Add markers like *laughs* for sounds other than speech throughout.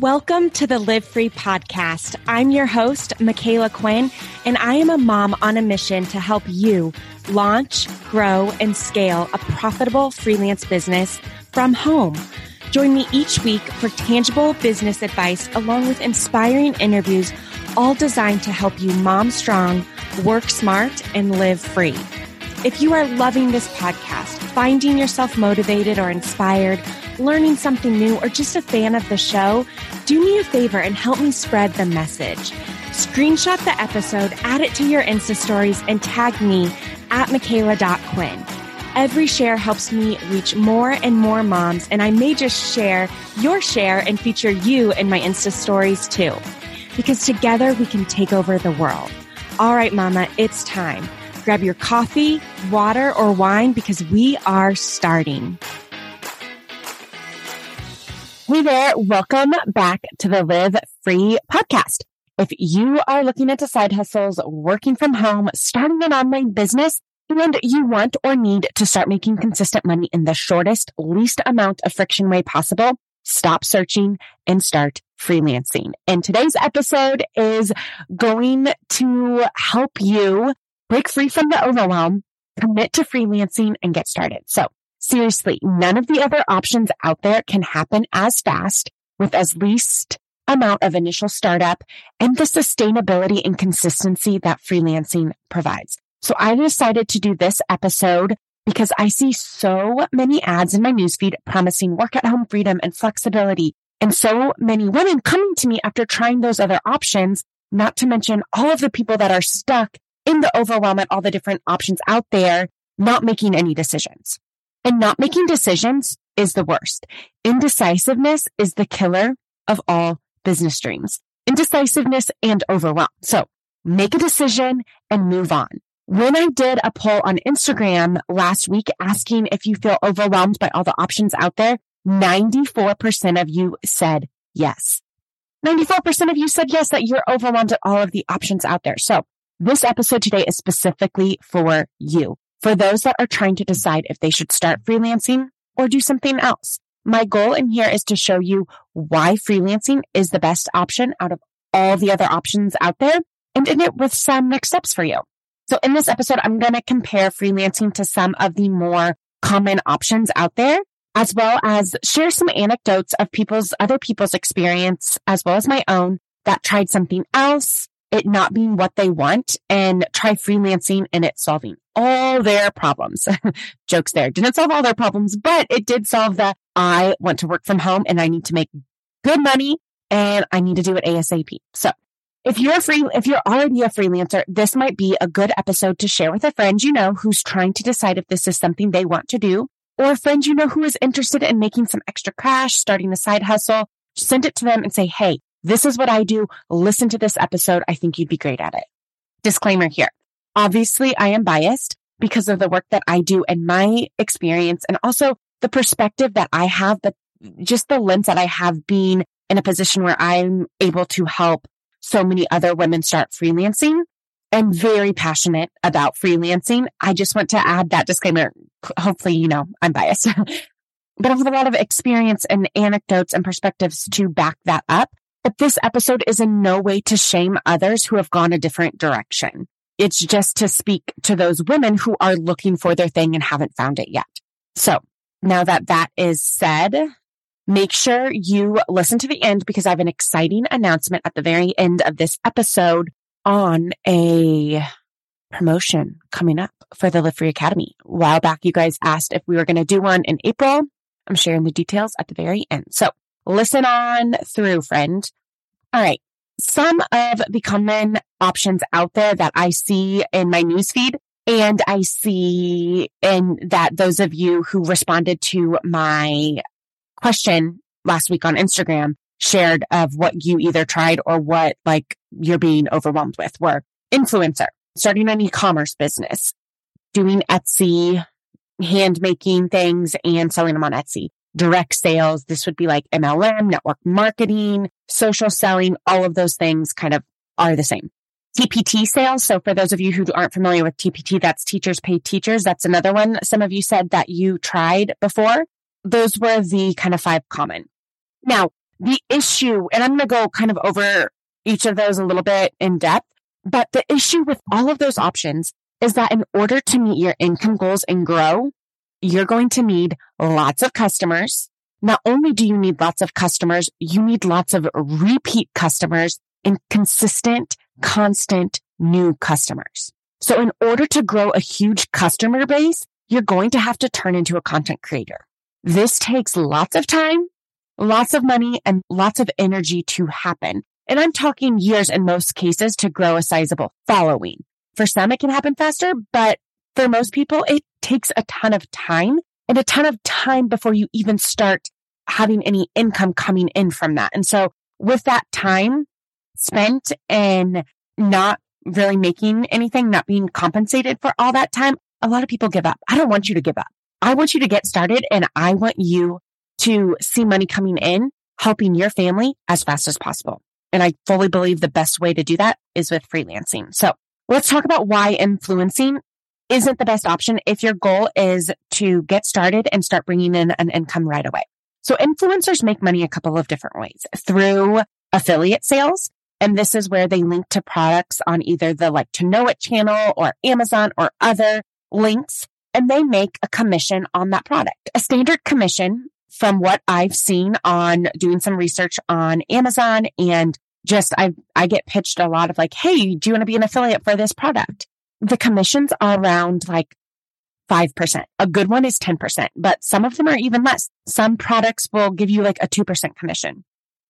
Welcome to the Live Free podcast. I'm your host, Micala Quinn, and I am a mom on a mission to help you launch, grow, and scale a profitable freelance business from home. Join me each week for tangible business advice along with inspiring interviews, all designed to help you mom strong, work smart, and live free. If you are loving this podcast, finding yourself motivated or inspired, learning something new, or just a fan of the show, do me a favor and help me spread the message. Screenshot the episode, add it to your Insta stories, and tag me at Micala.Quinn. Every share helps me reach more and more moms, and I may just share your share and feature you in my Insta stories too. Because together we can take over the world. All right, mama, it's time. Grab your coffee, water, or wine because we are starting. Hey there. Welcome back to the Live Free podcast. If you are looking into side hustles, working from home, starting an online business, and you want or need to start making consistent money in the shortest, least amount of friction way possible, stop searching and start freelancing. And today's episode is going to help you break free from the overwhelm, commit to freelancing and get started. So Seriously, none of the other options out there can happen as fast with as least amount of initial startup and the sustainability and consistency that freelancing provides. So I decided to do this episode because I see so many ads in my newsfeed promising work at home freedom and flexibility. And so many women coming to me after trying those other options, not to mention all of the people that are stuck in the overwhelm at all the different options out there, not making any decisions. And not making decisions is the worst. Indecisiveness is the killer of all business dreams. Indecisiveness and overwhelm. So make a decision and move on. When I did a poll on Instagram last week asking if you feel overwhelmed by all the options out there, 94% of you said yes. 94% of you said yes, that you're overwhelmed at all of the options out there. So this episode today is specifically for you for those that are trying to decide if they should start freelancing or do something else. My goal in here is to show you why freelancing is the best option out of all the other options out there and in it with some next steps for you. So in this episode, I'm going to compare freelancing to some of the more common options out there, as well as share some anecdotes of people's, other people's experience, as well as my own that tried something else it not being what they want and try freelancing and it solving all their problems. *laughs* Jokes there. Didn't solve all their problems, but it did solve that I want to work from home and I need to make good money and I need to do it ASAP. So if you're free, if you're already a freelancer, this might be a good episode to share with a friend you know who's trying to decide if this is something they want to do or a friend you know who is interested in making some extra cash, starting a side hustle. Send it to them and say, Hey, this is what I do. Listen to this episode. I think you'd be great at it. Disclaimer here. Obviously, I am biased because of the work that I do and my experience and also the perspective that I have, but just the lens that I have being in a position where I'm able to help so many other women start freelancing I'm very passionate about freelancing. I just want to add that disclaimer. Hopefully, you know, I'm biased, *laughs* but I have a lot of experience and anecdotes and perspectives to back that up. But this episode is in no way to shame others who have gone a different direction. It's just to speak to those women who are looking for their thing and haven't found it yet. So now that that is said, make sure you listen to the end because I have an exciting announcement at the very end of this episode on a promotion coming up for the Live Free Academy. A while back, you guys asked if we were going to do one in April. I'm sharing the details at the very end. So listen on through, friend. All right. Some of the common options out there that I see in my newsfeed and I see in that those of you who responded to my question last week on Instagram shared of what you either tried or what like you're being overwhelmed with were influencer, starting an e-commerce business, doing Etsy, hand making things and selling them on Etsy, direct sales. This would be like MLM, network marketing, social selling. All of those things kind of are the same. TPT sales. So for those of you who aren't familiar with TPT, that's teachers pay teachers. That's another one. Some of you said that you tried before. Those were the kind of five common. Now, the issue, and I'm going to go kind of over each of those a little bit in depth, but the issue with all of those options is that in order to meet your income goals and grow, you're going to need lots of customers. Not only do you need lots of customers, you need lots of repeat customers and consistent, constant new customers. So in order to grow a huge customer base, you're going to have to turn into a content creator. This takes lots of time, lots of money and lots of energy to happen. And I'm talking years in most cases to grow a sizable following. For some, it can happen faster, but for most people, it takes a ton of time and a ton of time before you even start having any income coming in from that. And so with that time spent and not really making anything, not being compensated for all that time, a lot of people give up. I don't want you to give up. I want you to get started and I want you to see money coming in, helping your family as fast as possible. And I fully believe the best way to do that is with freelancing. So let's talk about why influencing isn't the best option if your goal is to get started and start bringing in an income right away. So influencers make money a couple of different ways through affiliate sales. And this is where they link to products on either the like to know it channel or Amazon or other links and they make a commission on that product. A standard commission from what I've seen on doing some research on Amazon and just I I get pitched a lot of like, hey, do you want to be an affiliate for this product? The commissions are around like 5%. A good one is 10%, but some of them are even less. Some products will give you like a 2% commission.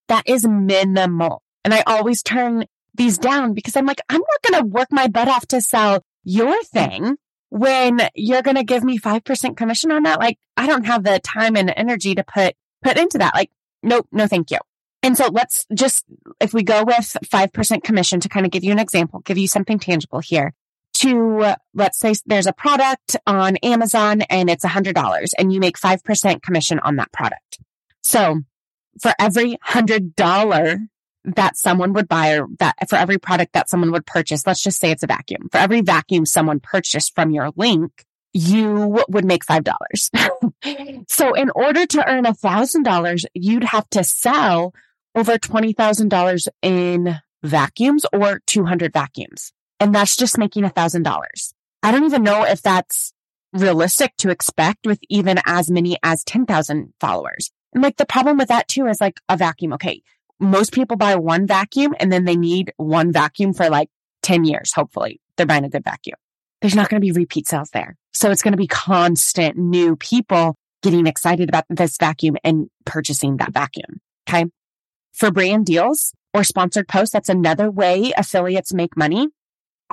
That is minimal. And I always turn these down because I'm like, I'm not going to work my butt off to sell your thing when you're going to give me 5% commission on that. Like I don't have the time and energy to put, put into that. Like, nope, no, thank you. And so let's just, if we go with 5% commission to kind of give you an example, give you something tangible here to, let's say there's a product on Amazon and it's $100 and you make 5% commission on that product. So for every $100 that someone would buy or that for every product that someone would purchase, let's just say it's a vacuum. For every vacuum someone purchased from your link, you would make $5. *laughs* so in order to earn $1,000, you'd have to sell over $20,000 in vacuums or 200 vacuums. And that's just making a $1,000. I don't even know if that's realistic to expect with even as many as 10,000 followers. And like the problem with that too is like a vacuum. Okay most people buy one vacuum and then they need one vacuum for like 10 years. Hopefully they're buying a good vacuum. There's not going to be repeat sales there. So it's going to be constant new people getting excited about this vacuum and purchasing that vacuum. Okay. For brand deals or sponsored posts, that's another way affiliates make money.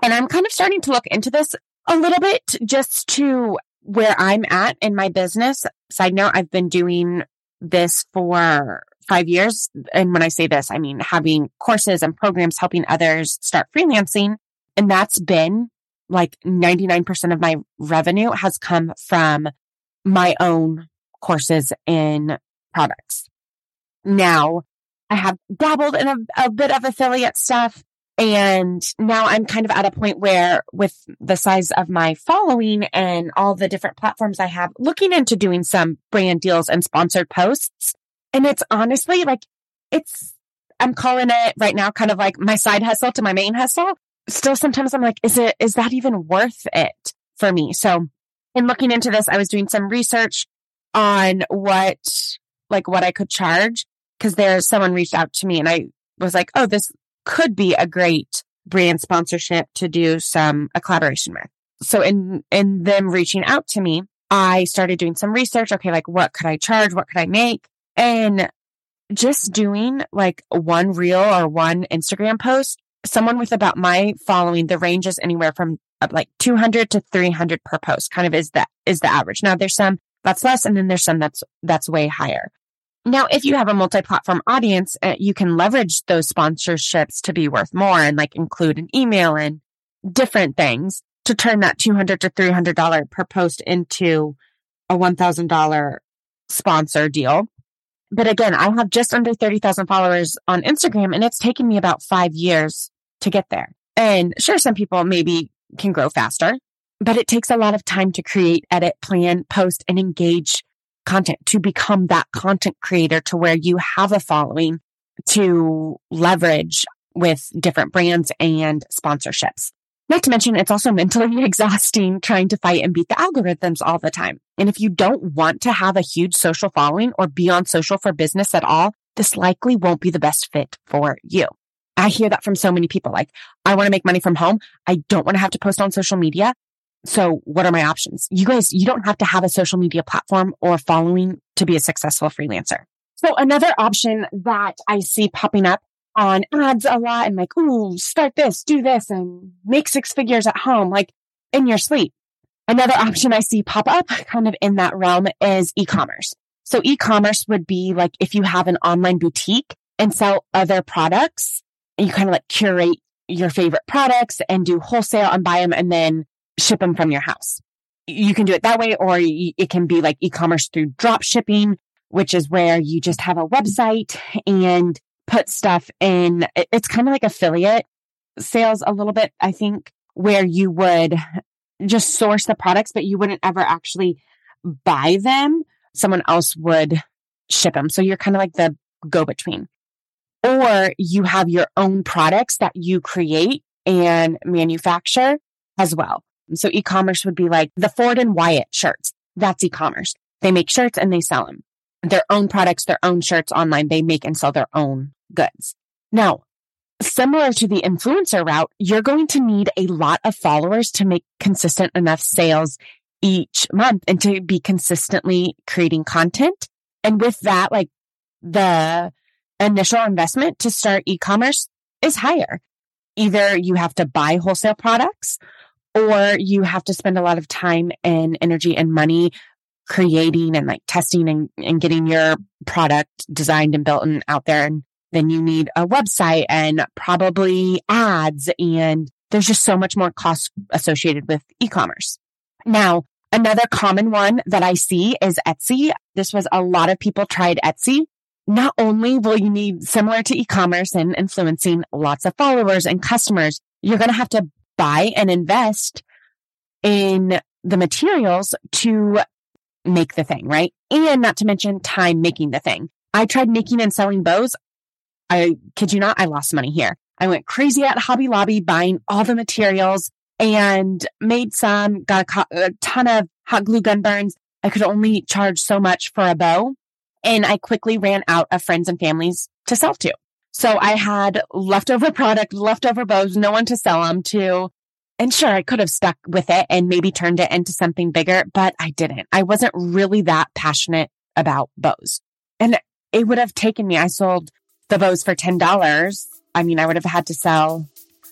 And I'm kind of starting to look into this a little bit just to where I'm at in my business. Side note, I've been doing this for five years. And when I say this, I mean having courses and programs helping others start freelancing. And that's been like 99% of my revenue has come from my own courses and products. Now I have dabbled in a, a bit of affiliate stuff. And now I'm kind of at a point where with the size of my following and all the different platforms I have looking into doing some brand deals and sponsored posts and it's honestly like, it's, I'm calling it right now kind of like my side hustle to my main hustle. Still sometimes I'm like, is it, is that even worth it for me? So in looking into this, I was doing some research on what, like what I could charge because there's someone reached out to me and I was like, oh, this could be a great brand sponsorship to do some a collaboration with. So in in them reaching out to me, I started doing some research. Okay, like what could I charge? What could I make? And just doing like one reel or one Instagram post, someone with about my following, the range is anywhere from uh, like 200 to 300 per post kind of is that is the average. Now there's some that's less and then there's some that's that's way higher. Now, if you have a multi-platform audience, uh, you can leverage those sponsorships to be worth more and like include an email and different things to turn that 200 to $300 per post into a $1,000 sponsor deal. But again, I have just under 30,000 followers on Instagram and it's taken me about five years to get there. And sure, some people maybe can grow faster, but it takes a lot of time to create, edit, plan, post and engage content, to become that content creator to where you have a following to leverage with different brands and sponsorships. Not to mention, it's also mentally *laughs* exhausting trying to fight and beat the algorithms all the time. And if you don't want to have a huge social following or be on social for business at all, this likely won't be the best fit for you. I hear that from so many people. Like, I want to make money from home. I don't want to have to post on social media. So what are my options? You guys, you don't have to have a social media platform or following to be a successful freelancer. So another option that I see popping up on ads a lot and like, ooh, start this, do this and make six figures at home, like in your sleep. Another option I see pop up *laughs* kind of in that realm is e-commerce. So e-commerce would be like if you have an online boutique and sell other products and you kind of like curate your favorite products and do wholesale and buy them and then ship them from your house. You can do it that way, or it can be like e-commerce through drop shipping, which is where you just have a website and put stuff in. It's kind of like affiliate sales a little bit, I think, where you would just source the products, but you wouldn't ever actually buy them. Someone else would ship them. So you're kind of like the go between. Or you have your own products that you create and manufacture as well. So e-commerce would be like the Ford and Wyatt shirts. That's e-commerce. They make shirts and they sell them. Their own products, their own shirts online. They make and sell their own goods. Now, similar to the influencer route, you're going to need a lot of followers to make consistent enough sales each month and to be consistently creating content. And with that, like the initial investment to start e-commerce is higher. Either you have to buy wholesale products or you have to spend a lot of time and energy and money creating and like testing and, and getting your product designed and built and out there. And then you need a website and probably ads. And there's just so much more cost associated with e-commerce. Now, another common one that I see is Etsy. This was a lot of people tried Etsy. Not only will you need similar to e-commerce and influencing lots of followers and customers, you're going to have to buy and invest in the materials to make the thing, right? And not to mention time making the thing. I tried making and selling bows. I kid you not, I lost money here. I went crazy at Hobby Lobby buying all the materials and made some, got a, a ton of hot glue gun burns. I could only charge so much for a bow. And I quickly ran out of friends and families to sell to. So I had leftover product, leftover bows, no one to sell them to. And sure, I could have stuck with it and maybe turned it into something bigger, but I didn't. I wasn't really that passionate about bows. And it would have taken me, I sold the bows for $10. I mean, I would have had to sell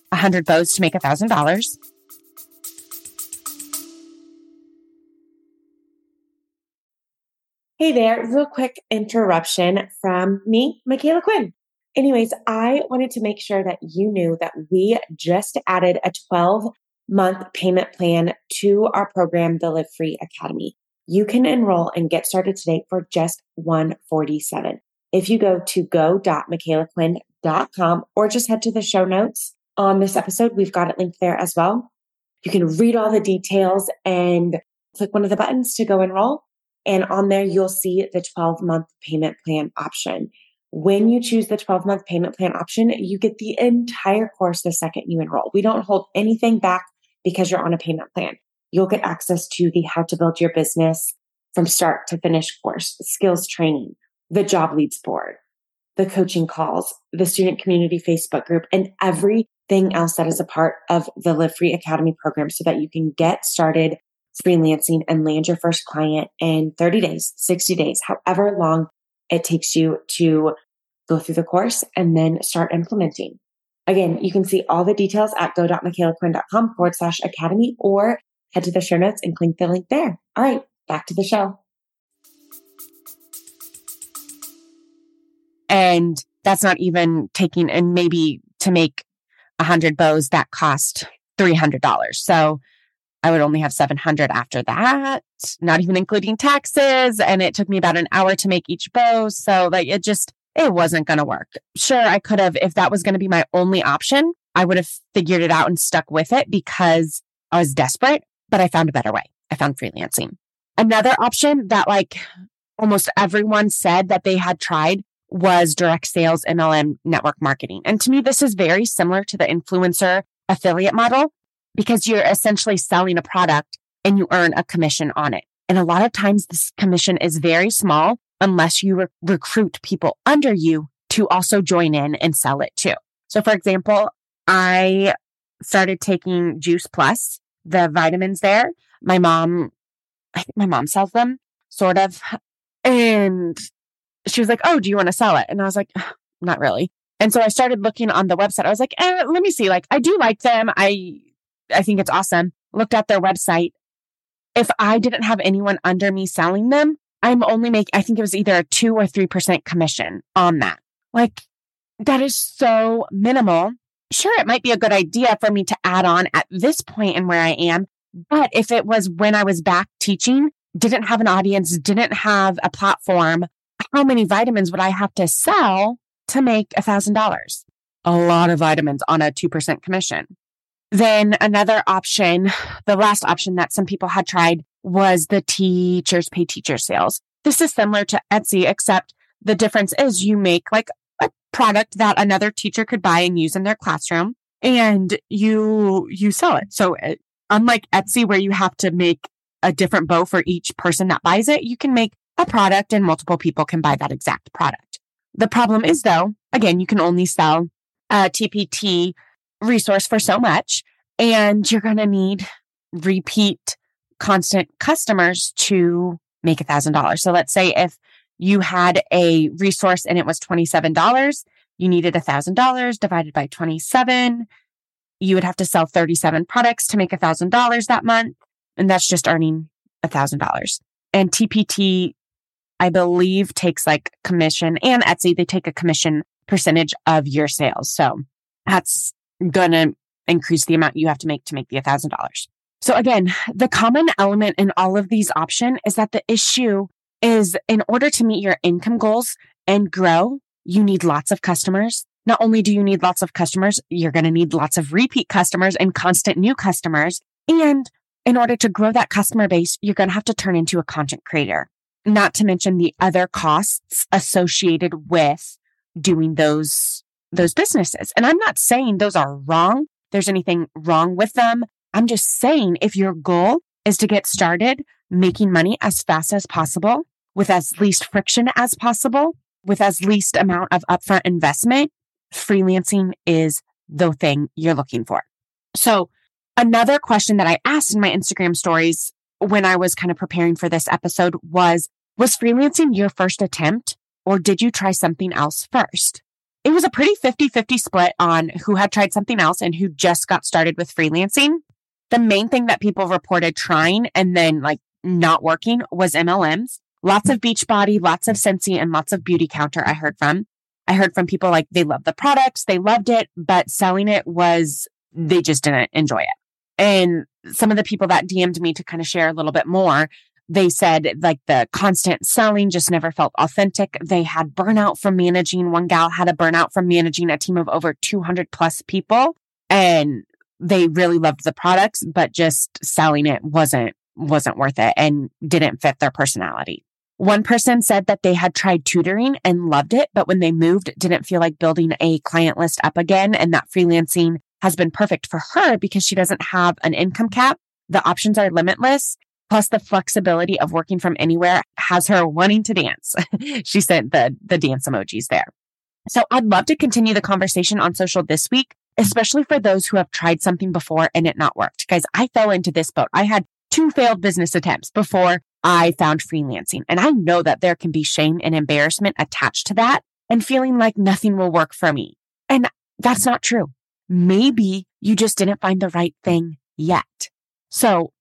a hundred bows to make a thousand dollars. Hey there, real quick interruption from me, Micala Quinn. Anyways, I wanted to make sure that you knew that we just added a 12 month payment plan to our program, the Live Free Academy. You can enroll and get started today for just 147. If you go to go.micalaquinn.com or just head to the show notes on this episode, we've got it linked there as well. You can read all the details and click one of the buttons to go enroll. And on there, you'll see the 12 month payment plan option. When you choose the 12 month payment plan option, you get the entire course the second you enroll. We don't hold anything back because you're on a payment plan. You'll get access to the how to build your business from start to finish course, skills training, the job leads board, the coaching calls, the student community Facebook group, and everything else that is a part of the Live Free Academy program so that you can get started freelancing and land your first client in 30 days, 60 days, however long it takes you to go through the course and then start implementing. Again, you can see all the details at go.micalaquinn.com forward slash academy or head to the show notes and click the link there. All right, back to the show. And that's not even taking, and maybe to make a hundred bows that cost $300. So I would only have 700 after that, not even including taxes. And it took me about an hour to make each bow. So like it just, it wasn't going to work. Sure, I could have, if that was going to be my only option, I would have figured it out and stuck with it because I was desperate, but I found a better way. I found freelancing. Another option that like almost everyone said that they had tried was direct sales MLM network marketing. And to me, this is very similar to the influencer affiliate model because you're essentially selling a product and you earn a commission on it. And a lot of times this commission is very small unless you re- recruit people under you to also join in and sell it too. So for example, I started taking Juice Plus, the vitamins there. My mom, I think my mom sells them sort of. And she was like, Oh, do you want to sell it? And I was like, not really. And so I started looking on the website. I was like, eh, let me see. Like, I do like them. I, I think it's awesome. Looked at their website. If I didn't have anyone under me selling them, I'm only making, I think it was either a two or 3% commission on that. Like, that is so minimal. Sure, it might be a good idea for me to add on at this point in where I am. But if it was when I was back teaching, didn't have an audience, didn't have a platform, how many vitamins would I have to sell to make a thousand dollars? A lot of vitamins on a 2% commission. Then another option, the last option that some people had tried was the teachers pay teacher sales. This is similar to Etsy, except the difference is you make like a product that another teacher could buy and use in their classroom and you, you sell it. So it, unlike Etsy where you have to make a different bow for each person that buys it, you can make a product and multiple people can buy that exact product. The problem is though, again, you can only sell uh, a TPT resource for so much and you're going to need repeat constant customers to make a thousand dollars. So let's say if you had a resource and it was $27, you needed a thousand dollars divided by 27. You would have to sell 37 products to make a thousand dollars that month. And that's just earning a thousand dollars. And TPT I believe takes like commission and Etsy, they take a commission percentage of your sales. So that's to increase the amount you have to make to make the $1,000. So again, the common element in all of these options is that the issue is in order to meet your income goals and grow, you need lots of customers. Not only do you need lots of customers, you're going to need lots of repeat customers and constant new customers. And in order to grow that customer base, you're going to have to turn into a content creator not to mention the other costs associated with doing those, those businesses. And I'm not saying those are wrong. There's anything wrong with them. I'm just saying if your goal is to get started making money as fast as possible with as least friction as possible, with as least amount of upfront investment, freelancing is the thing you're looking for. So another question that I asked in my Instagram stories when I was kind of preparing for this episode was, was freelancing your first attempt or did you try something else first? It was a pretty 50-50 split on who had tried something else and who just got started with freelancing. The main thing that people reported trying and then like not working was MLMs. Lots of Beachbody, lots of Scentsy, and lots of Beautycounter I heard from. I heard from people like they loved the products, they loved it, but selling it was, they just didn't enjoy it. And some of the people that DM'd me to kind of share a little bit more, they said like the constant selling just never felt authentic. They had burnout from managing. One gal had a burnout from managing a team of over 200 plus people and they really loved the products, but just selling it wasn't, wasn't worth it and didn't fit their personality. One person said that they had tried tutoring and loved it, but when they moved, didn't feel like building a client list up again and that freelancing has been perfect for her because she doesn't have an income cap. The options are limitless. Plus the flexibility of working from anywhere has her wanting to dance. *laughs* she sent the, the dance emojis there. So I'd love to continue the conversation on social this week, especially for those who have tried something before and it not worked. Guys, I fell into this boat. I had two failed business attempts before I found freelancing. And I know that there can be shame and embarrassment attached to that and feeling like nothing will work for me. And that's not true. Maybe you just didn't find the right thing yet. So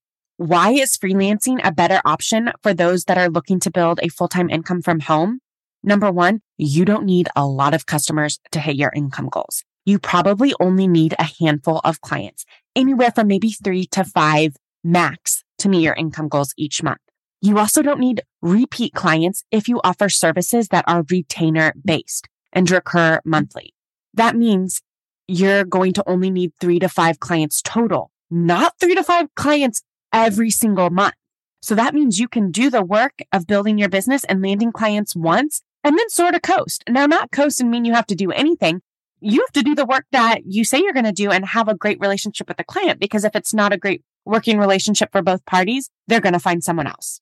why is freelancing a better option for those that are looking to build a full-time income from home? Number one, you don't need a lot of customers to hit your income goals. You probably only need a handful of clients, anywhere from maybe three to five max to meet your income goals each month. You also don't need repeat clients if you offer services that are retainer based and recur monthly. That means you're going to only need three to five clients total, not three to five clients every single month. So that means you can do the work of building your business and landing clients once and then sort of coast. Now, not coast and mean you have to do anything. You have to do the work that you say you're going to do and have a great relationship with the client. Because if it's not a great working relationship for both parties, they're going to find someone else.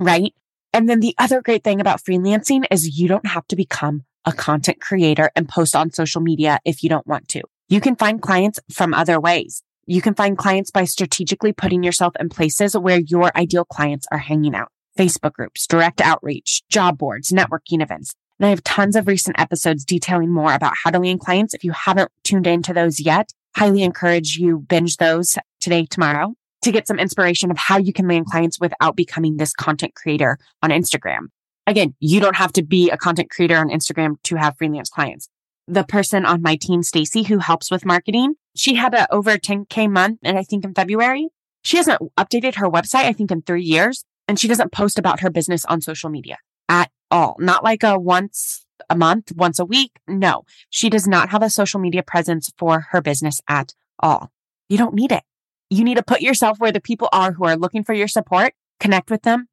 Right. And then the other great thing about freelancing is you don't have to become a content creator and post on social media if you don't want to. You can find clients from other ways. You can find clients by strategically putting yourself in places where your ideal clients are hanging out. Facebook groups, direct outreach, job boards, networking events. And I have tons of recent episodes detailing more about how to land clients. If you haven't tuned into those yet, highly encourage you binge those today, tomorrow to get some inspiration of how you can land clients without becoming this content creator on Instagram. Again, you don't have to be a content creator on Instagram to have freelance clients. The person on my team, Stacy, who helps with marketing, she had a over 10k month. And I think in February, she hasn't updated her website, I think in three years. And she doesn't post about her business on social media at all. Not like a once a month, once a week. No, she does not have a social media presence for her business at all. You don't need it. You need to put yourself where the people are who are looking for your support, connect with them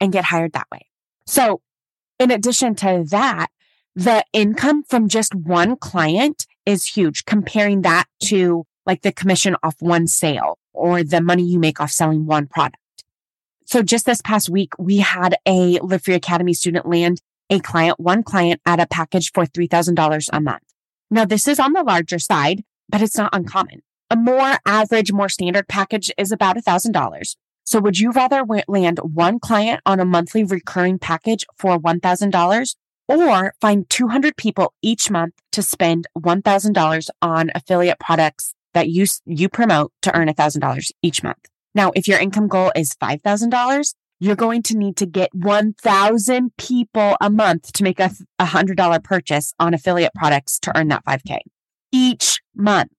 and get hired that way. So in addition to that, the income from just one client is huge comparing that to like the commission off one sale or the money you make off selling one product. So just this past week, we had a Live Free Academy student land a client, one client at a package for $3,000 a month. Now this is on the larger side, but it's not uncommon. A more average, more standard package is about $1,000. So would you rather land one client on a monthly recurring package for $1,000 or find 200 people each month to spend $1,000 on affiliate products that you, you promote to earn $1,000 each month? Now, if your income goal is $5,000, you're going to need to get 1,000 people a month to make a $100 purchase on affiliate products to earn that 5K each month,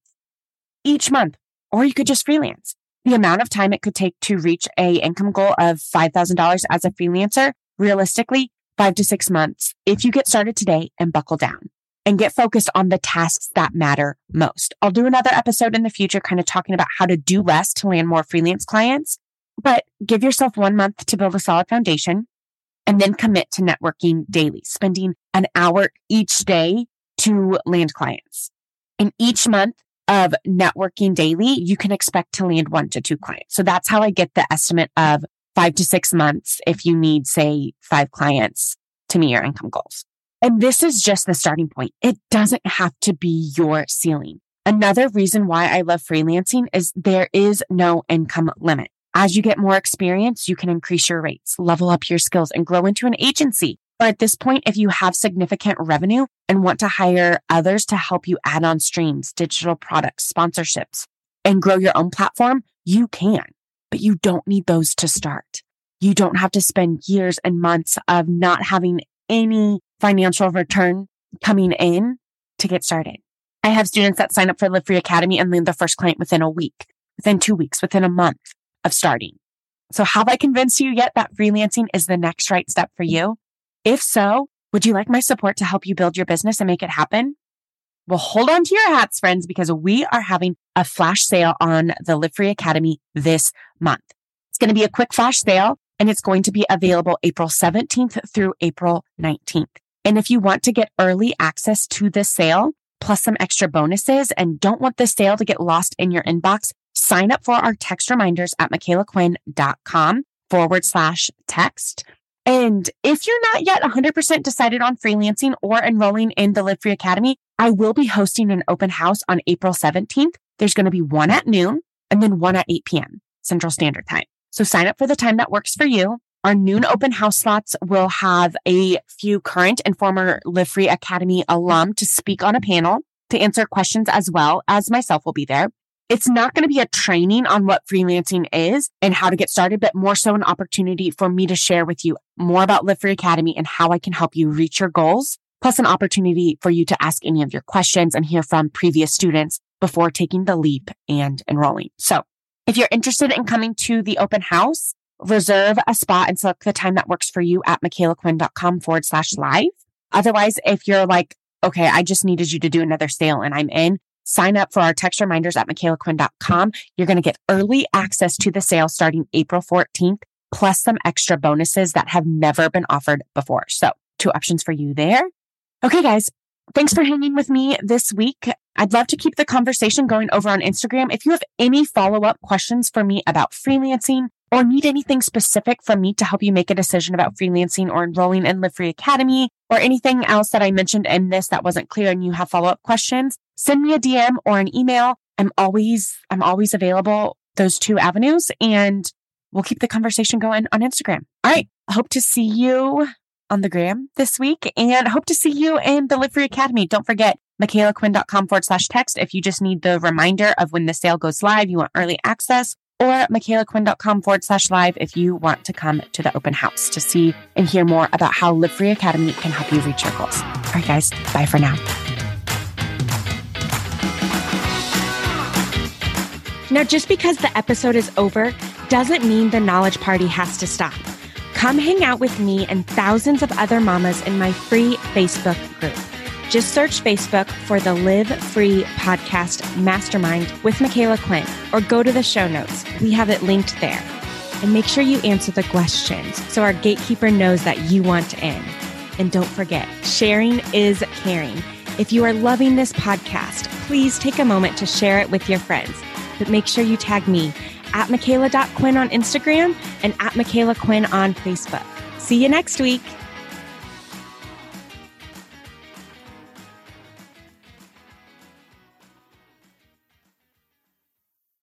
each month. Or you could just freelance. The amount of time it could take to reach a income goal of $5,000 as a freelancer, realistically, five to six months. If you get started today and buckle down and get focused on the tasks that matter most. I'll do another episode in the future, kind of talking about how to do less to land more freelance clients, but give yourself one month to build a solid foundation and then commit to networking daily, spending an hour each day to land clients. In each month of networking daily, you can expect to land one to two clients. So that's how I get the estimate of five to six months if you need, say, five clients to meet your income goals. And this is just the starting point. It doesn't have to be your ceiling. Another reason why I love freelancing is there is no income limit. As you get more experience, you can increase your rates, level up your skills and grow into an agency. But at this point, if you have significant revenue and want to hire others to help you add on streams, digital products, sponsorships, and grow your own platform, you can, but you don't need those to start. You don't have to spend years and months of not having any financial return coming in to get started. I have students that sign up for Live Free Academy and land their first client within a week, within two weeks, within a month of starting. So have I convinced you yet that freelancing is the next right step for you? If so, would you like my support to help you build your business and make it happen? Well, hold on to your hats, friends, because we are having a flash sale on the Live Free Academy this month. It's going to be a quick flash sale and it's going to be available April 17th through April 19th. And if you want to get early access to this sale, plus some extra bonuses and don't want the sale to get lost in your inbox, sign up for our text reminders at micalaquinn.com forward slash text. And if you're not yet 100% decided on freelancing or enrolling in the Live Free Academy, I will be hosting an open house on April 17th. There's going to be one at noon and then one at 8 p.m. Central Standard Time. So sign up for the time that works for you. Our noon open house slots will have a few current and former Live Free Academy alum to speak on a panel to answer questions as well as myself will be there. It's not going to be a training on what freelancing is and how to get started, but more so an opportunity for me to share with you more about Live Free Academy and how I can help you reach your goals, plus an opportunity for you to ask any of your questions and hear from previous students before taking the leap and enrolling. So if you're interested in coming to the open house, reserve a spot and select the time that works for you at micalaquinn.com forward slash live. Otherwise, if you're like, okay, I just needed you to do another sale and I'm in, sign up for our text reminders at micalaquinn.com. You're going to get early access to the sale starting April 14th plus some extra bonuses that have never been offered before. So two options for you there. Okay, guys. Thanks for hanging with me this week. I'd love to keep the conversation going over on Instagram. If you have any follow up questions for me about freelancing or need anything specific from me to help you make a decision about freelancing or enrolling in Live Free Academy or anything else that I mentioned in this that wasn't clear and you have follow up questions, send me a DM or an email. I'm always, I'm always available those two avenues and we'll keep the conversation going on Instagram. All right. Hope to see you on the gram this week and hope to see you in the Live Free Academy. Don't forget micalaquinn.com forward slash text if you just need the reminder of when the sale goes live, you want early access, or micalaquinn.com forward slash live if you want to come to the open house to see and hear more about how Live Free Academy can help you reach your goals. All right, guys, bye for now. Now, just because the episode is over doesn't mean the knowledge party has to stop. Come hang out with me and thousands of other mamas in my free Facebook group. Just search Facebook for the Live Free Podcast Mastermind with Micala Quinn or go to the show notes. We have it linked there. And make sure you answer the questions so our gatekeeper knows that you want in. And don't forget, sharing is caring. If you are loving this podcast, please take a moment to share it with your friends. But make sure you tag me at Micala.Quinn on Instagram and at Micala Quinn on Facebook. See you next week.